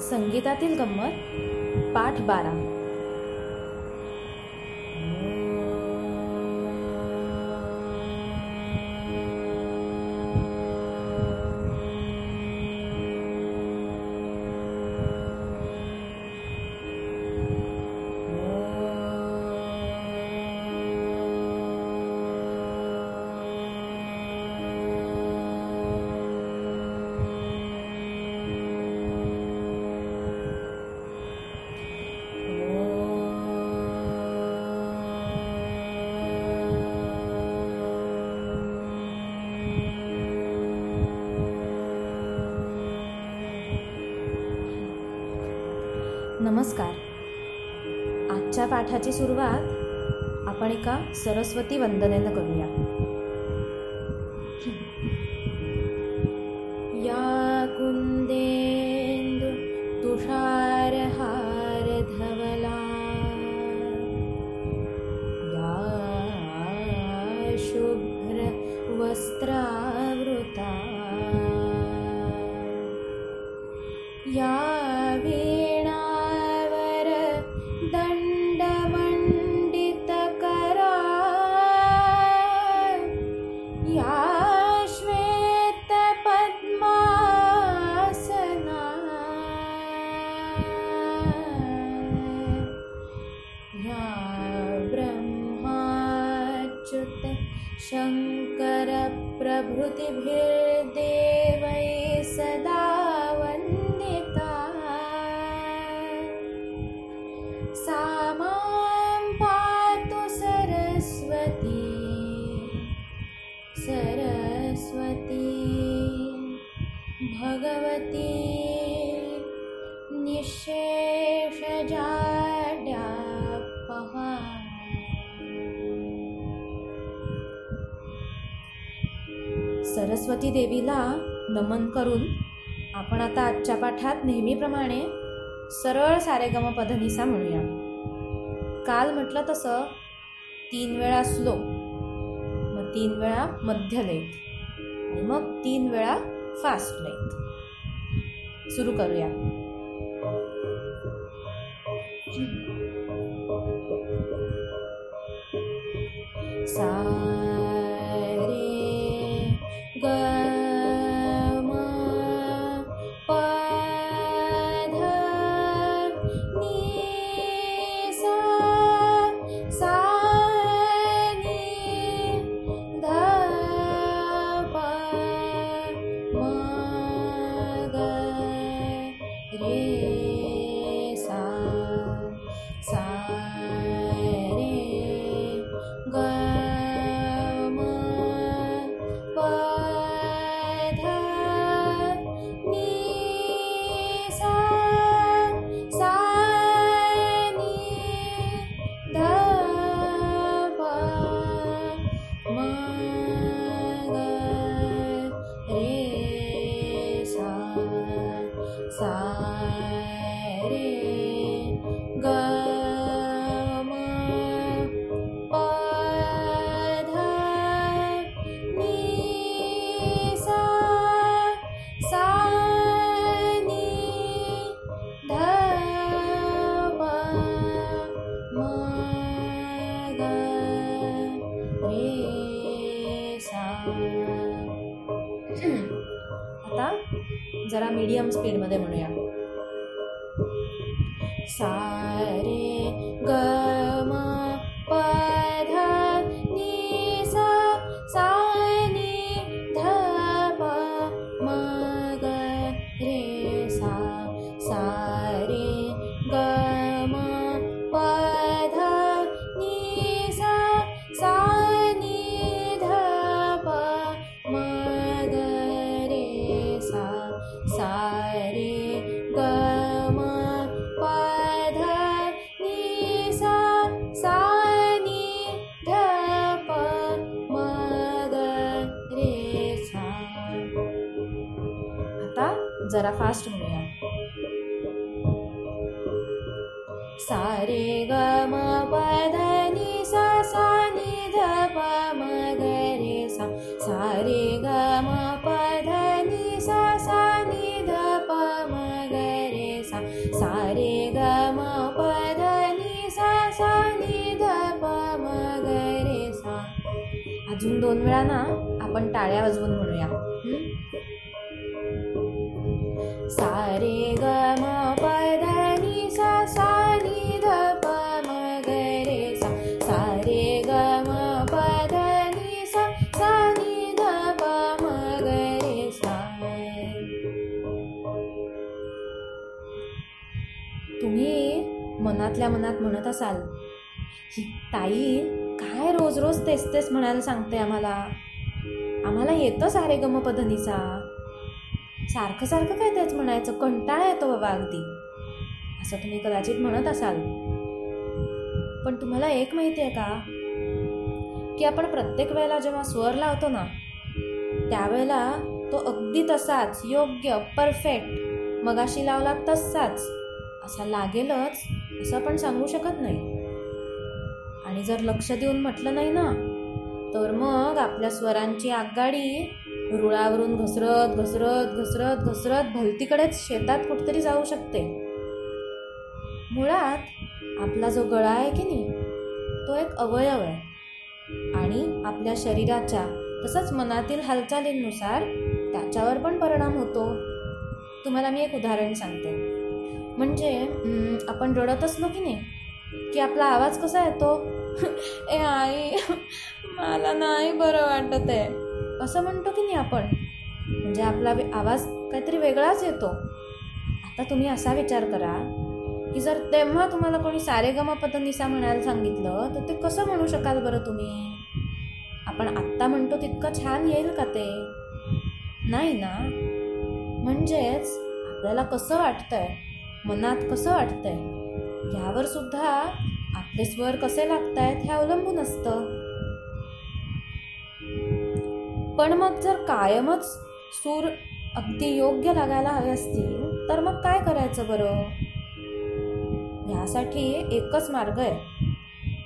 संगीतातील गंमत पाठ बारा. आजच्या सुरुवात आपण एका सरस्वती वंदनेनं करूया. भगवती पहा सरस्वती देवीला नमन करून आपण आता आजच्या पाठात नेहमीप्रमाणे सरळ सारेगम पधनिसा म्हणूया. काल म्हटलं तसं तीन वेळा स्लो मग तीन वेळा मध्य लयत आणि मग तीन वेळा फास्ट लयत सुरू करूया. सा जरा मीडियम स्पीडमध्ये म्हणूया. जरा फास्ट म्हणूया सा रे ग म प नि सा. सा नि ध प म ग रे सा. सा रे ग म प ध नि सा. सा नि ध प म ग रे सा सा रे ग म प नि सा सा नि ध प म ग रे सा अजून दोन वेळा ना आपण टाळ्या वाजवून म्हणूया. हं? सा रे ग म प ध सा. सा नि ध प म ग रे सा. सा रे ग म प ध नि सा सा नि ध प म ग रे सा तुम्ही मनातल्या मनात म्हणत असाल ही ताई काय रोज रोज तेच तेच म्हणायला सांगते आम्हाला? आम्हाला येतं सारे गम पधनीचा सारखं सारखं काय तेच म्हणायचं? कंटाळा येतो बाबा अगदी. असं तुम्ही कदाचित म्हणत असाल. पण तुम्हाला एक माहिती आहे का? की आपण प्रत्येक वेळेला जेव्हा स्वर लावतो ना त्यावेळेला तो अगदी तसाच योग्य परफेक्ट मगाशी लावला तसाच असा लागेलच असं आपण सांगू शकत नाही. आणि जर लक्ष देऊन म्हटलं नाही ना तर मग आपल्या स्वरांची आगगाडी रुळावरून घसरत घसरत घसरत घसरत भलतीकडेच शेतात कुठतरी जाऊ शकते. मुळात आपला जो गळा आहे की नाही तो एक अवयव आहे. आणि आपल्या शरीराच्या तसंच मनातील हालचालींनुसार त्याच्यावर पण परिणाम होतो. तुम्हाला मी एक उदाहरण सांगते. म्हणजे आपण रडत असलो की नाही की आपला आवाज कसा येतो? ए आई मला नाही बरं वाटत आहे असं म्हणतो की नाही आपण? म्हणजे आपला वे- आवाज काहीतरी वेगळाच येतो. आता तुम्ही असा विचार करा की जर तेव्हा तुम्हाला कोणी सारेगमा पतनिसा म्हणायला सांगितलं तर ते कसं म्हणू शकाल बरं तुम्ही? आपण आत्ता म्हणतो तितकं छान येईल का ते? नाही ना? म्हणजेच आपल्याला कसं वाटतंय? मनात कसं वाटतंय? यावर सुद्धा आपले स्वर कसे लागतायत हे अवलंबून असतं. पण मग जर कायमच सूर अगदी योग्य लागायला हवे असतील तर मग काय करायचं बरं? ह्यासाठी एकच मार्ग आहे.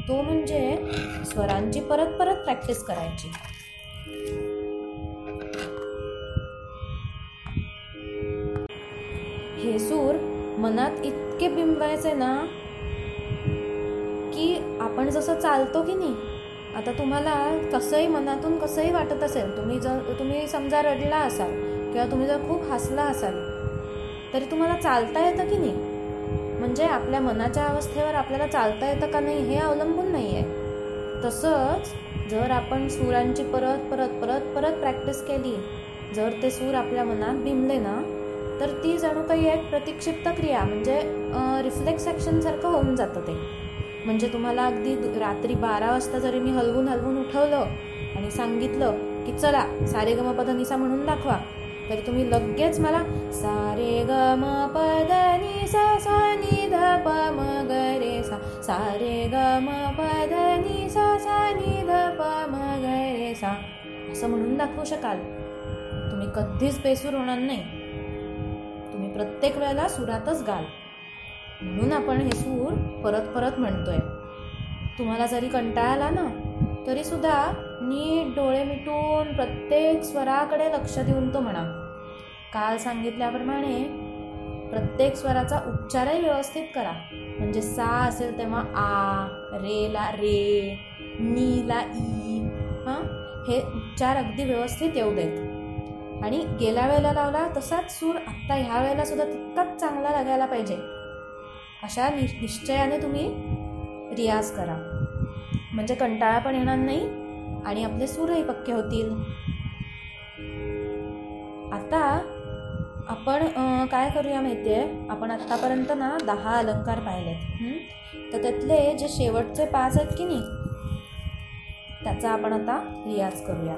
तो म्हणजे स्वरांची परत परत प्रॅक्टिस करायची. हे सूर मनात इतके बिंबायचे ना की आपण जसं चालतो की नाही आता तुम्हाला कसंही मनातून कसंही वाटत असेल तुम्ही जर तुम्ही समजा रडला असाल किंवा तुम्ही जर खूप हसला असाल तरी तुम्हाला चालता येतं की नाही? म्हणजे आपल्या मनाच्या अवस्थेवर आपल्याला चालता येतं का नाही हे अवलंबून नाही आहे तसंच जर आपण सुरांची परत परत परत परत प्रॅक्टिस केली जर ते सूर आपल्या मनात भिमले ना तर ती जणू काही एक प्रतिक्षिप्त क्रिया म्हणजे रिफ्लेक्स ॲक्शनसारखं होऊन जातं ते. म्हणजे तुम्हाला अगदी रात्री बारा वाजता जरी मी हलवून हलवून उठवलं आणि सांगितलं की चला सारे गम पद निसा म्हणून दाखवा तरी तुम्ही लगेच मला सारे ग म पद सा नि ध प म ग रे सा सारे ग म पद निसा सा सा नि ध प म ग रे सा असं म्हणून दाखवू शकाल. तुम्ही कधीच बेसूर होणार नाही. तुम्ही प्रत्येक वेळेला सुरातच गाल. म्हणून आपण हे सूर परत परत म्हणतोय. तुम्हाला जरी कंटाळा आला ना तरीसुद्धा नीट डोळे मिटून प्रत्येक स्वराकडे लक्ष देऊन तो म्हणा. काल सांगितल्याप्रमाणे प्रत्येक स्वराचा उच्चारही व्यवस्थित करा. म्हणजे सा असेल तेव्हा आ रेला रे नीला ई हां? हे उच्चार अगदी व्यवस्थित येऊ देत. आणि गेल्या वेळेला लावला तसाच सूर आत्ता ह्या वेळेला सुद्धा तितकाच चांगला लागायला पाहिजे. अशा नि निश्चयाने तुम्ही रियाज करा. म्हणजे कंटाळा पण येणार नाही आणि आपले सूरही पक्के होतील. आता आपण काय करूया माहिती आहे आपण आत्तापर्यंत ना दहा अलंकार पाहिलेत. तर त्यातले जे शेवटचे पाच आहेत की नाही त्याचा आपण आता रियाज करूया.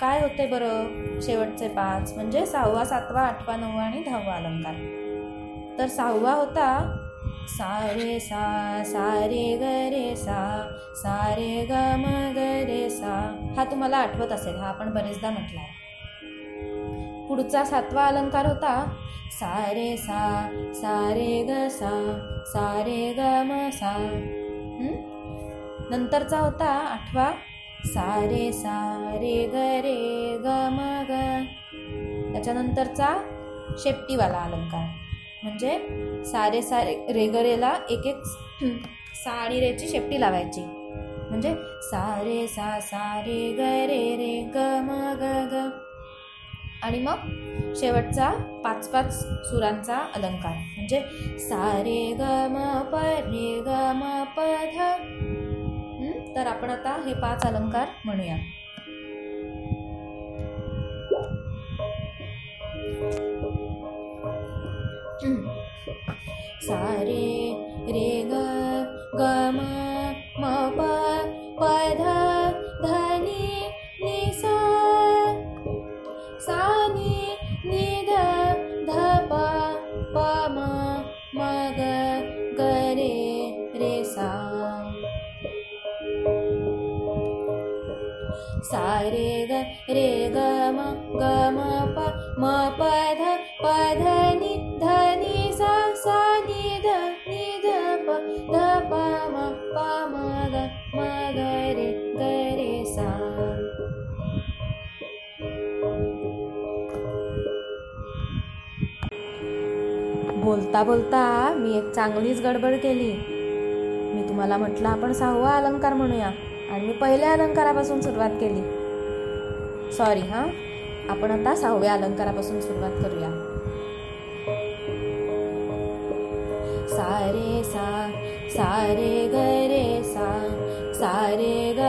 काय होते बरं शेवटचे पाच? म्हणजे सहावा सातवा आठवा नववा आणि दहावा अलंकार. तर सहावा होता सा रे सा सा रे ग रे सा सा रे ग म ग रे सा. हा तुम्हाला आठवत असेल हा आपण बरेचदा म्हटला आहे पुढचा सातवा अलंकार होता सा रे सा सा रे ग सा सा रे ग म सा. नंतरचा होता आठवा सा रे सा रे ग रे ग म ग. त्याच्यानंतरचा शेपटीवाला अलंकार. म्हणजे सारे सारे रेगरेला एक एक सा आणि रेची शेपटी लावायची. म्हणजे सारे सा सारे ग रे रे ग म ग ग. आणि मग शेवटचा पाच पाच सुरांचा अलंकार. म्हणजे सारे ग म प रे ग म प ध. तर आपण आता हे पाच अलंकार म्हणूया. सा रे ग रे ग म ग म प म प ध प ध नि ध नि सा सा नि ध नि ध प ध प म प म ग म ग रे ग रे सा बोलता बोलता मी एक चांगलीच गडबड केली मी तुम्हाला म्हटलं आपण सहावा अलंकार म्हणूया आणि मी पहिल्या अलंकारापासून सुरुवात केली. सॉरी हां? आपण आता सहाव्या अलंकारापासून सुरुवात करूया. सारे सा सारे ग रे सा सारे ग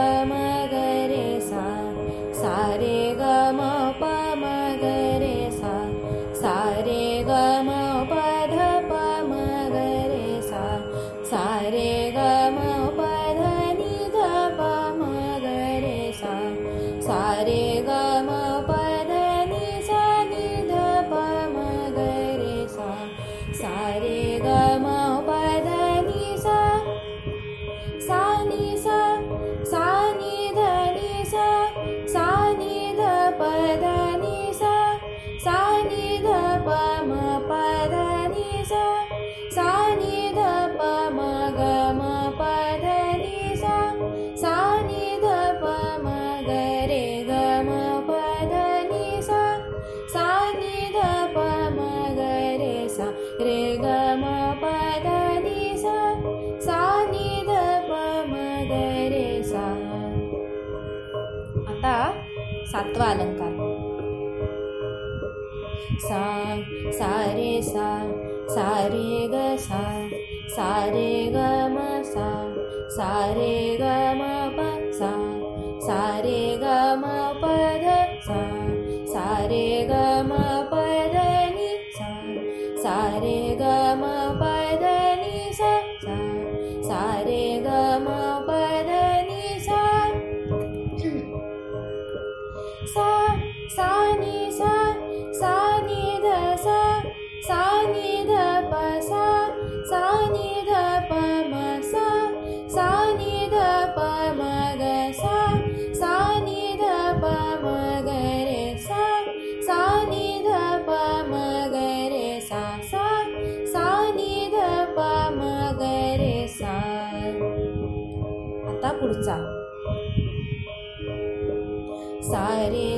सा रे सा सा रे ग सा सा रे ग म सा सा रे ग म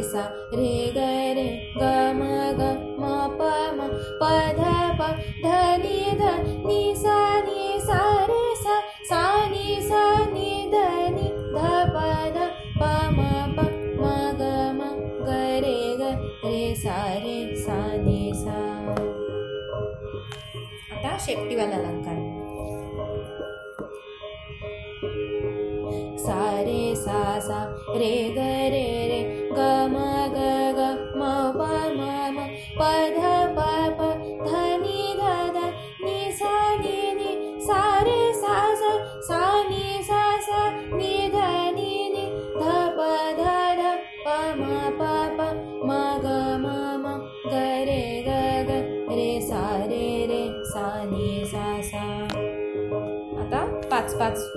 सा रे ग रे ग म ग म प म प ध प ध नि ध नि सा नि सा रे सा सा नि सा नि ध नि ध प ध प म प म ग म ग रे ग रे सा रे सा नि सा. आता शेपटीवाला अलंकार. सा रे सा सा रे ग रे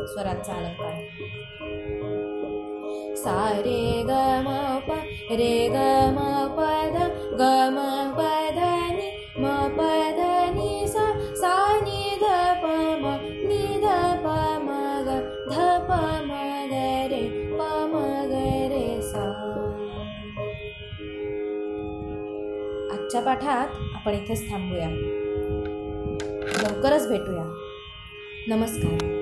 स्वरांचा अलंकार सा रे ग म प रे ग म प ध ग म प ध नि म प ध नि सा सा नि ध प म नि ध प म ग ध प म ग रे प म ग रे सा. आजच्या पाठात आपण इथेच थांबूया. लवकरच भेटूया. नमस्कार.